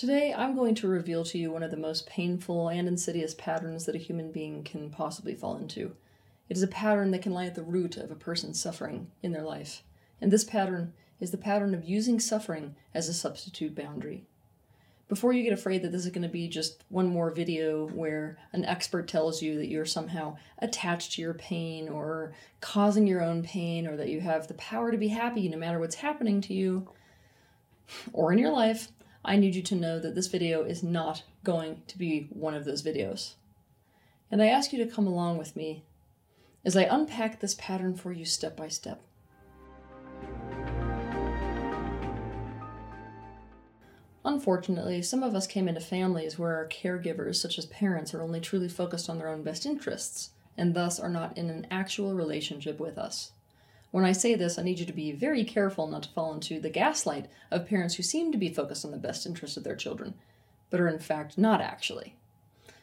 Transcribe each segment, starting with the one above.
Today, I'm going to reveal to you one of the most painful and insidious patterns that a human being can possibly fall into. It is a pattern that can lie at the root of a person's suffering in their life. And this pattern is the pattern of using suffering as a substitute boundary. Before you get afraid that this is going to be just one more video where an expert tells you that you're somehow attached to your pain or causing your own pain or that you have the power to be happy no matter what's happening to you or in your life, I need you to know that this video is not going to be one of those videos. And I ask you to come along with me as I unpack this pattern for you step by step. Unfortunately, some of us came into families where our caregivers, such as parents, are only truly focused on their own best interests and thus are not in an actual relationship with us. When I say this, I need you to be very careful not to fall into the gaslight of parents who seem to be focused on the best interest of their children, but are in fact not actually.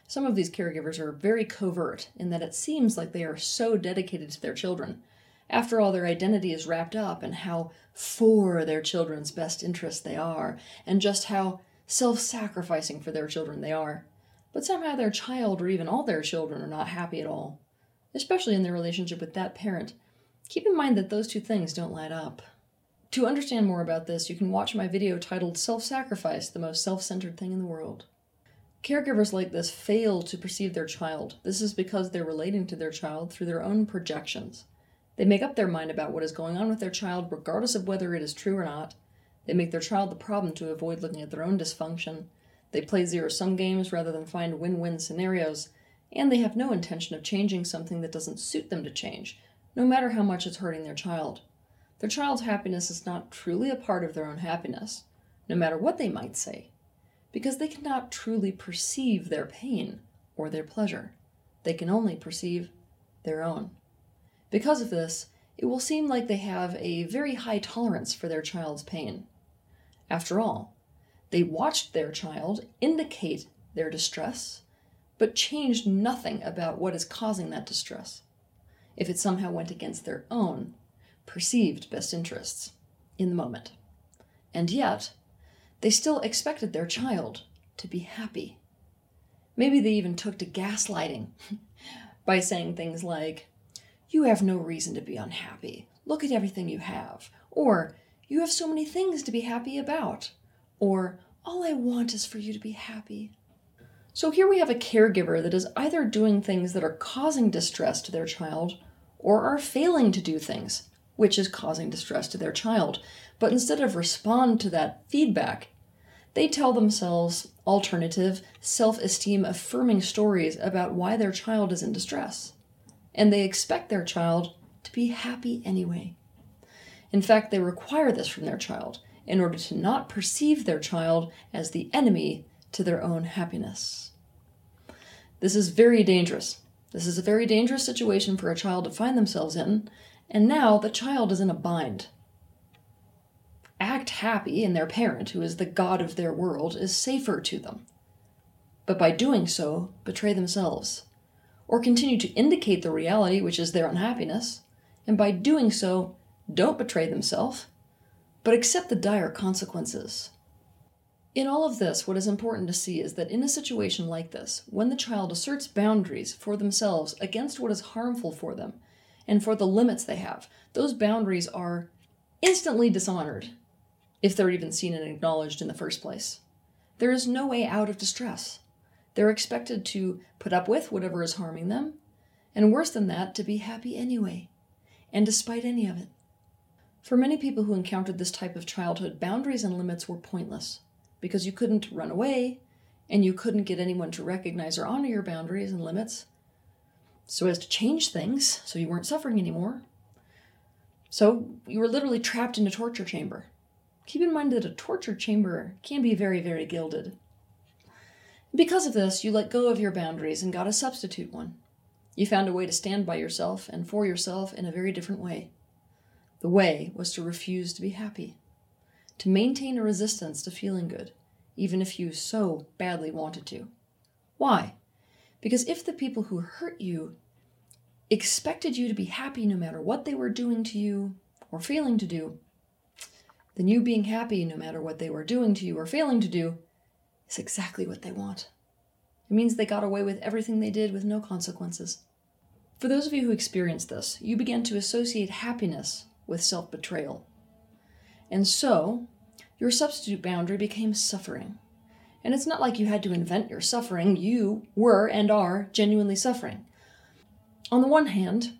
Some of these caregivers are very covert in that it seems like they are so dedicated to their children. After all, their identity is wrapped up in how for their children's best interest they are, and just how self sacrificing for their children they are. But somehow their child, or even all their children, are not happy at all, especially in their relationship with that parent. Keep in mind that those two things don't line up. To understand more about this, you can watch my video titled Self Sacrifice, the most self centered thing in the world. Caregivers like this fail to perceive their child. This is because they're relating to their child through their own projections. They make up their mind about what is going on with their child, regardless of whether it is true or not. They make their child the problem to avoid looking at their own dysfunction. They play zero sum games rather than find win win scenarios. And they have no intention of changing something that doesn't suit them to change, no matter how much it's hurting their child. Their child's happiness is not truly a part of their own happiness, no matter what they might say because they cannot truly perceive their pain or their pleasure. They can only perceive their own. Because of this, it will seem like they have a very high tolerance for their child's pain. After all, they watched their child indicate their distress, but changed nothing about what is causing that distress, if it somehow went against their own perceived best interests in the moment. And yet, they still expected their child to be happy. Maybe they even took to gaslighting by saying things like, You have no reason to be unhappy. Look at everything you have. Or, You have so many things to be happy about. Or, All I want is for you to be happy. So here we have a caregiver that is either doing things that are causing distress to their child or are failing to do things which is causing distress to their child. But instead of respond to that feedback, they tell themselves alternative, self esteem affirming stories about why their child is in distress. And they expect their child to be happy anyway. In fact, they require this from their child in order to not perceive their child as the enemy to their own happiness. This is very dangerous. This is a very dangerous situation for a child to find themselves in and now the child is in a bind. Act happy, and their parent, who is the god of their world, is safer to them. But by doing so, betray themselves, or continue to indicate the reality, which is their unhappiness, and by doing so, don't betray themselves, but accept the dire consequences. In all of this, what is important to see is that in a situation like this, when the child asserts boundaries for themselves against what is harmful for them, and for the limits they have. Those boundaries are instantly dishonored if they're even seen and acknowledged in the first place. There is no way out of distress. They're expected to put up with whatever is harming them, and worse than that, to be happy anyway, and despite any of it. For many people who encountered this type of childhood, boundaries and limits were pointless because you couldn't run away and you couldn't get anyone to recognize or honor your boundaries and limits so as to change things so you weren't suffering anymore. So you were literally trapped in a torture chamber. Keep in mind that a torture chamber can be very, very gilded. Because of this, you let go of your boundaries and got a substitute one. You found a way to stand by yourself and for yourself in a very different way. The way was to refuse to be happy, to maintain a resistance to feeling good, even if you so badly wanted to. Why? Because if the people who hurt you expected you to be happy no matter what they were doing to you or failing to do, then you being happy no matter what they were doing to you or failing to do is exactly what they want. It means they got away with everything they did with no consequences. For those of you who experienced this, you began to associate happiness with self betrayal. And so, your substitute boundary became suffering. And it's not like you had to invent your suffering, you were and are genuinely suffering. On the one hand,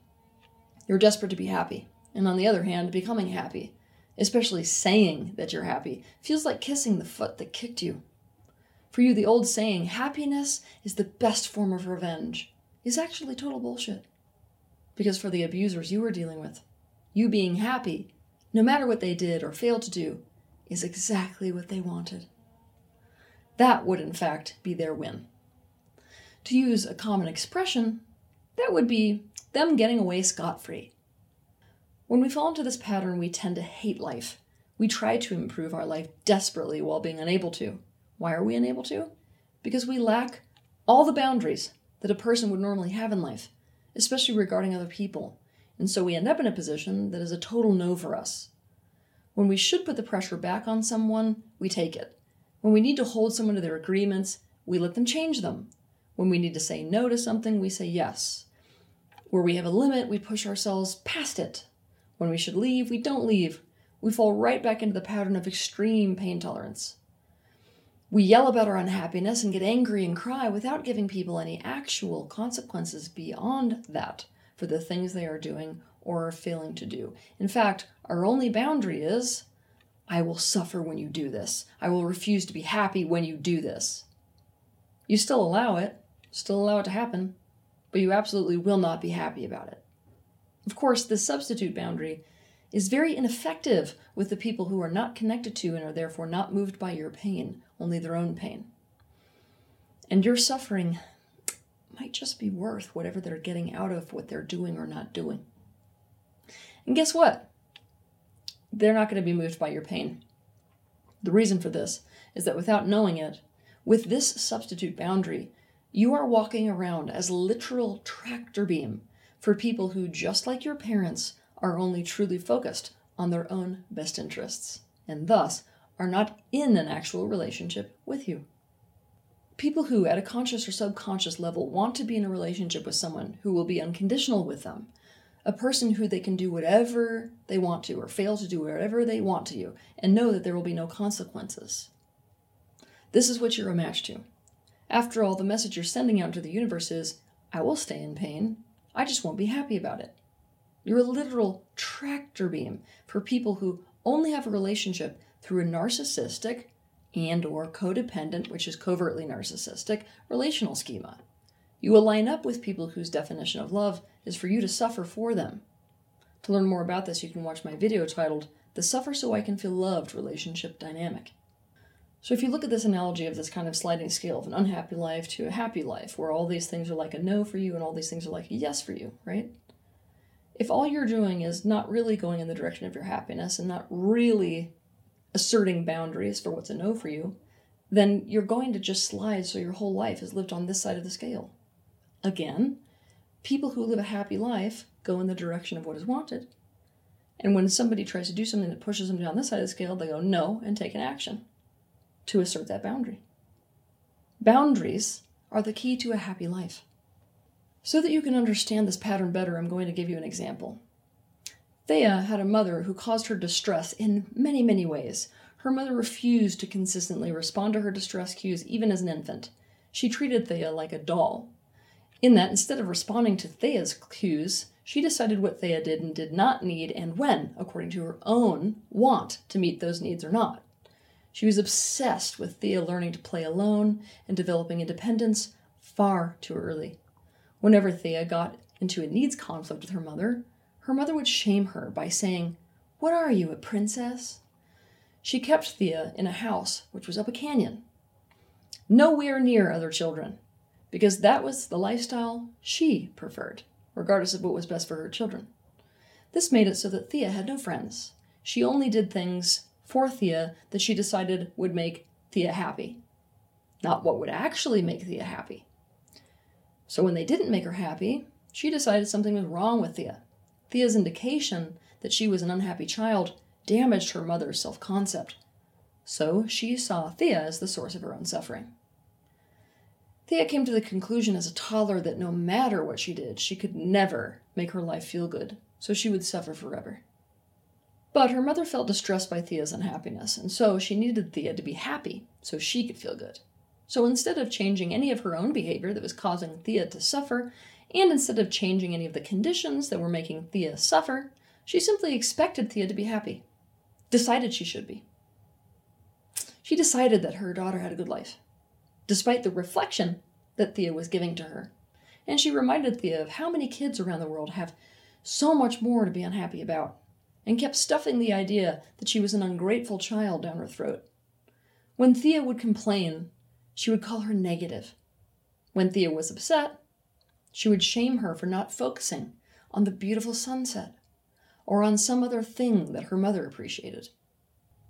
you're desperate to be happy, and on the other hand, becoming happy, especially saying that you're happy, feels like kissing the foot that kicked you. For you, the old saying, happiness is the best form of revenge, is actually total bullshit. Because for the abusers you were dealing with, you being happy, no matter what they did or failed to do, is exactly what they wanted. That would, in fact, be their win. To use a common expression, that would be them getting away scot free. When we fall into this pattern, we tend to hate life. We try to improve our life desperately while being unable to. Why are we unable to? Because we lack all the boundaries that a person would normally have in life, especially regarding other people. And so we end up in a position that is a total no for us. When we should put the pressure back on someone, we take it. When we need to hold someone to their agreements, we let them change them. When we need to say no to something, we say yes. Where we have a limit, we push ourselves past it. When we should leave, we don't leave. We fall right back into the pattern of extreme pain tolerance. We yell about our unhappiness and get angry and cry without giving people any actual consequences beyond that for the things they are doing or are failing to do. In fact, our only boundary is I will suffer when you do this. I will refuse to be happy when you do this. You still allow it, still allow it to happen, but you absolutely will not be happy about it. Of course, this substitute boundary is very ineffective with the people who are not connected to and are therefore not moved by your pain, only their own pain. And your suffering might just be worth whatever they're getting out of what they're doing or not doing. And guess what? They're not going to be moved by your pain. The reason for this is that without knowing it, with this substitute boundary, you are walking around as literal tractor beam for people who, just like your parents, are only truly focused on their own best interests, and thus are not in an actual relationship with you. People who, at a conscious or subconscious level, want to be in a relationship with someone who will be unconditional with them, a person who they can do whatever they want to or fail to do whatever they want to you, and know that there will be no consequences. This is what you're a match to. After all, the message you're sending out to the universe is I will stay in pain, I just won't be happy about it. You're a literal tractor beam for people who only have a relationship through a narcissistic and or codependent, which is covertly narcissistic, relational schema. You will line up with people whose definition of love is for you to suffer for them. To learn more about this, you can watch my video titled The Suffer So I Can Feel Loved Relationship Dynamic. So, if you look at this analogy of this kind of sliding scale of an unhappy life to a happy life, where all these things are like a no for you and all these things are like a yes for you, right? If all you're doing is not really going in the direction of your happiness and not really asserting boundaries for what's a no for you, then you're going to just slide so your whole life is lived on this side of the scale. Again, people who live a happy life go in the direction of what is wanted. And when somebody tries to do something that pushes them down this side of the scale, they go no and take an action to assert that boundary. Boundaries are the key to a happy life. So that you can understand this pattern better, I'm going to give you an example. Thea had a mother who caused her distress in many, many ways. Her mother refused to consistently respond to her distress cues, even as an infant. She treated Thea like a doll. In that, instead of responding to Thea's cues, she decided what Thea did and did not need and when, according to her own want to meet those needs or not. She was obsessed with Thea learning to play alone and developing independence far too early. Whenever Thea got into a needs conflict with her mother, her mother would shame her by saying, What are you, a princess? She kept Thea in a house which was up a canyon, nowhere near other children, because that was the lifestyle she preferred, regardless of what was best for her children. This made it so that Thea had no friends. She only did things for Thea that she decided would make Thea happy, not what would actually make Thea happy. So when they didn't make her happy, she decided something was wrong with Thea. Thea's indication that she was an unhappy child damaged her mother's self concept. So she saw Thea as the source of her own suffering. Thea came to the conclusion as a toddler that no matter what she did, she could never make her life feel good, so she would suffer forever. But her mother felt distressed by Thea's unhappiness, and so she needed Thea to be happy so she could feel good. So instead of changing any of her own behavior that was causing Thea to suffer, and instead of changing any of the conditions that were making Thea suffer, she simply expected Thea to be happy. Decided she should be. She decided that her daughter had a good life, despite the reflection that Thea was giving to her. And she reminded Thea of how many kids around the world have so much more to be unhappy about, and kept stuffing the idea that she was an ungrateful child down her throat. When Thea would complain, she would call her negative. When Thea was upset, she would shame her for not focusing on the beautiful sunset or on some other thing that her mother appreciated.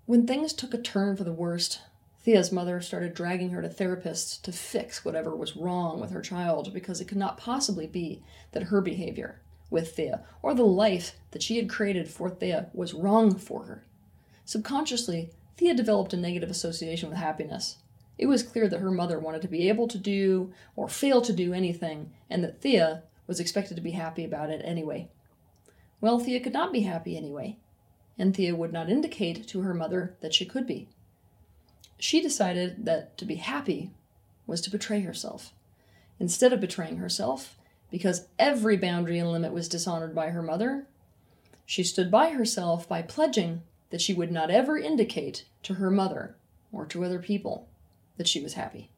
When things took a turn for the worst, Thea's mother started dragging her to therapists to fix whatever was wrong with her child because it could not possibly be that her behavior with Thea or the life that she had created for Thea was wrong for her. Subconsciously, Thea developed a negative association with happiness. It was clear that her mother wanted to be able to do or fail to do anything, and that Thea was expected to be happy about it anyway. Well, Thea could not be happy anyway, and Thea would not indicate to her mother that she could be. She decided that to be happy was to betray herself. Instead of betraying herself, because every boundary and limit was dishonored by her mother, she stood by herself by pledging that she would not ever indicate to her mother or to other people that she was happy.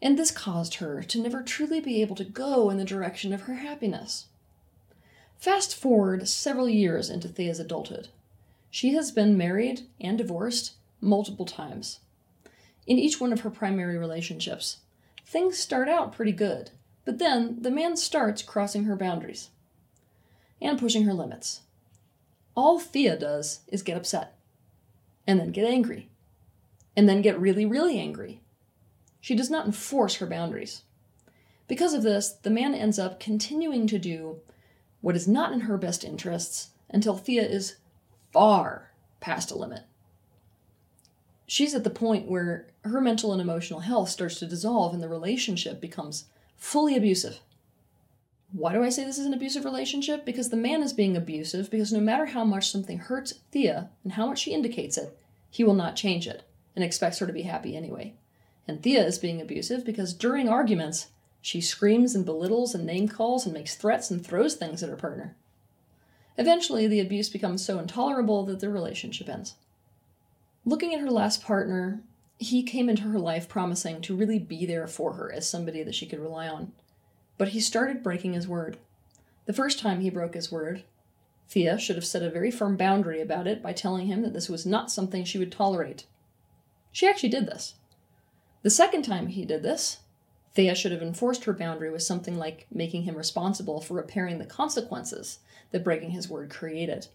And this caused her to never truly be able to go in the direction of her happiness. Fast forward several years into Thea's adulthood. She has been married and divorced multiple times. In each one of her primary relationships, things start out pretty good, but then the man starts crossing her boundaries and pushing her limits. All Thea does is get upset, and then get angry, and then get really, really angry. She does not enforce her boundaries. Because of this, the man ends up continuing to do what is not in her best interests until Thea is far past a limit. She's at the point where her mental and emotional health starts to dissolve and the relationship becomes fully abusive. Why do I say this is an abusive relationship? Because the man is being abusive because no matter how much something hurts Thea and how much she indicates it, he will not change it and expects her to be happy anyway. And Thea is being abusive because during arguments, she screams and belittles and name calls and makes threats and throws things at her partner. Eventually, the abuse becomes so intolerable that the relationship ends. Looking at her last partner, he came into her life promising to really be there for her as somebody that she could rely on. But he started breaking his word. The first time he broke his word, Thea should have set a very firm boundary about it by telling him that this was not something she would tolerate. She actually did this. The second time he did this, Thea should have enforced her boundary with something like making him responsible for repairing the consequences that breaking his word created.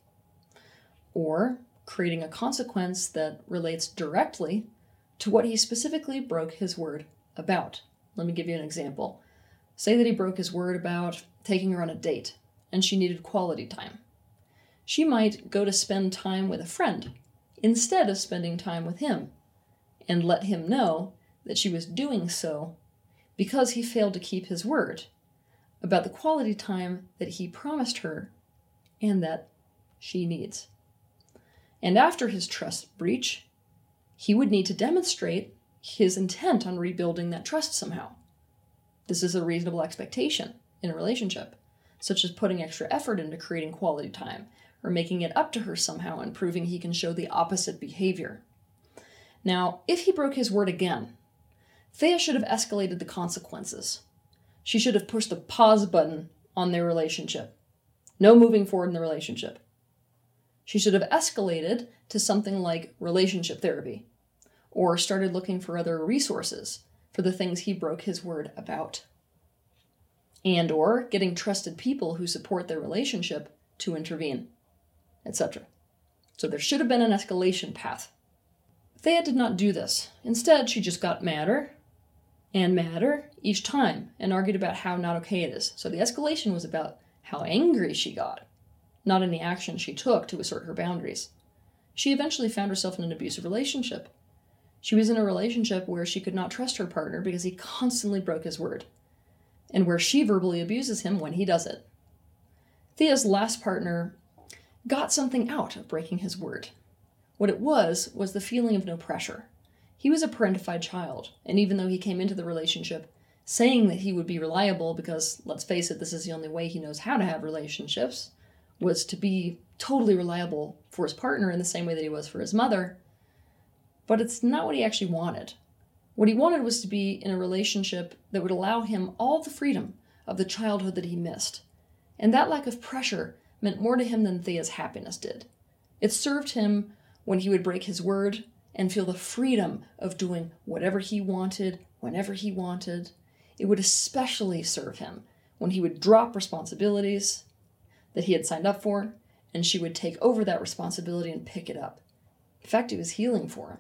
Or creating a consequence that relates directly to what he specifically broke his word about. Let me give you an example. Say that he broke his word about taking her on a date and she needed quality time. She might go to spend time with a friend instead of spending time with him and let him know that she was doing so because he failed to keep his word about the quality time that he promised her and that she needs. And after his trust breach, he would need to demonstrate his intent on rebuilding that trust somehow. This is a reasonable expectation in a relationship, such as putting extra effort into creating quality time or making it up to her somehow and proving he can show the opposite behavior. Now, if he broke his word again, Thea should have escalated the consequences. She should have pushed the pause button on their relationship. No moving forward in the relationship. She should have escalated to something like relationship therapy, or started looking for other resources for the things he broke his word about. And or getting trusted people who support their relationship to intervene, etc. So there should have been an escalation path. Thea did not do this. Instead, she just got madder and madder each time and argued about how not okay it is. So the escalation was about how angry she got, not any action she took to assert her boundaries. She eventually found herself in an abusive relationship She was in a relationship where she could not trust her partner because he constantly broke his word, and where she verbally abuses him when he does it. Thea's last partner got something out of breaking his word. What it was, was the feeling of no pressure. He was a parentified child, and even though he came into the relationship saying that he would be reliable because, let's face it, this is the only way he knows how to have relationships, was to be totally reliable for his partner in the same way that he was for his mother. But it's not what he actually wanted. What he wanted was to be in a relationship that would allow him all the freedom of the childhood that he missed. And that lack of pressure meant more to him than Thea's happiness did. It served him when he would break his word and feel the freedom of doing whatever he wanted, whenever he wanted. It would especially serve him when he would drop responsibilities that he had signed up for, and she would take over that responsibility and pick it up. In fact, it was healing for him,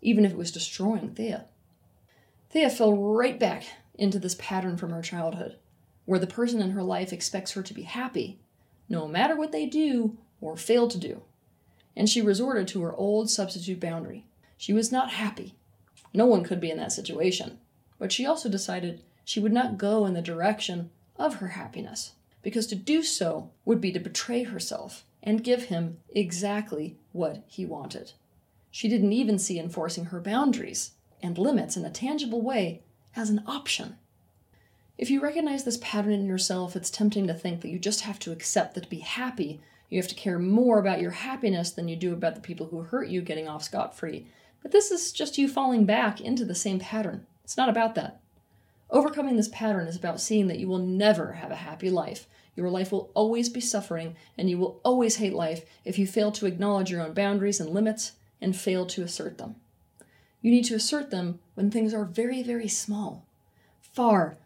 even if it was destroying Thea. Thea fell right back into this pattern from her childhood, where the person in her life expects her to be happy, no matter what they do or fail to do and she resorted to her old substitute boundary. She was not happy. No one could be in that situation. But she also decided she would not go in the direction of her happiness, because to do so would be to betray herself and give him exactly what he wanted. She didn't even see enforcing her boundaries and limits in a tangible way as an option. If you recognize this pattern in yourself, it's tempting to think that you just have to accept that to be happy you have to care more about your happiness than you do about the people who hurt you getting off scot free. But this is just you falling back into the same pattern. It's not about that. Overcoming this pattern is about seeing that you will never have a happy life. Your life will always be suffering, and you will always hate life if you fail to acknowledge your own boundaries and limits and fail to assert them. You need to assert them when things are very, very small, far,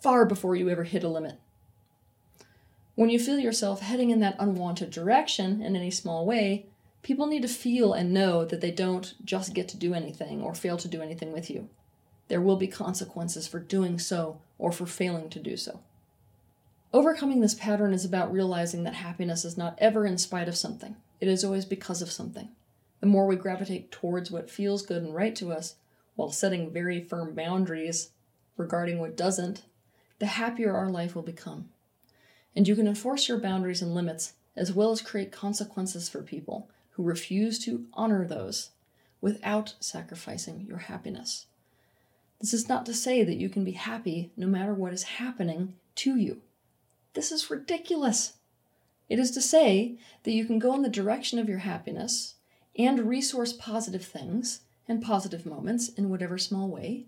far before you ever hit a limit. When you feel yourself heading in that unwanted direction in any small way, people need to feel and know that they don't just get to do anything or fail to do anything with you. There will be consequences for doing so or for failing to do so. Overcoming this pattern is about realizing that happiness is not ever in spite of something, it is always because of something. The more we gravitate towards what feels good and right to us, while setting very firm boundaries regarding what doesn't, the happier our life will become and you can enforce your boundaries and limits as well as create consequences for people who refuse to honor those without sacrificing your happiness. This is not to say that you can be happy no matter what is happening to you. This is ridiculous. It is to say that you can go in the direction of your happiness and resource positive things and positive moments in whatever small way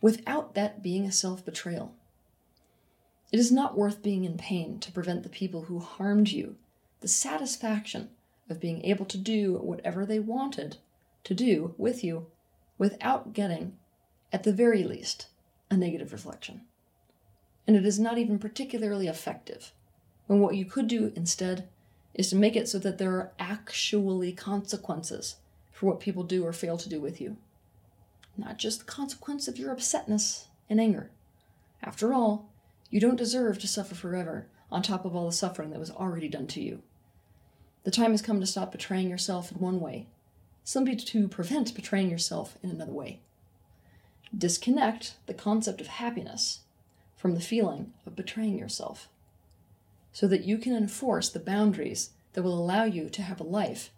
without that being a self betrayal. It is not worth being in pain to prevent the people who harmed you the satisfaction of being able to do whatever they wanted to do with you without getting, at the very least, a negative reflection. And it is not even particularly effective when what you could do instead is to make it so that there are actually consequences for what people do or fail to do with you. Not just the consequence of your upsetness and anger. After all, you don't deserve to suffer forever, on top of all the suffering that was already done to you. The time has come to stop betraying yourself in one way, simply to prevent betraying yourself in another way. Disconnect the concept of happiness from the feeling of betraying yourself, so that you can enforce the boundaries that will allow you to have a life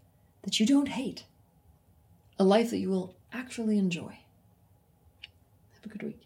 that you don't hate, a life that you will actually enjoy. Have a good week.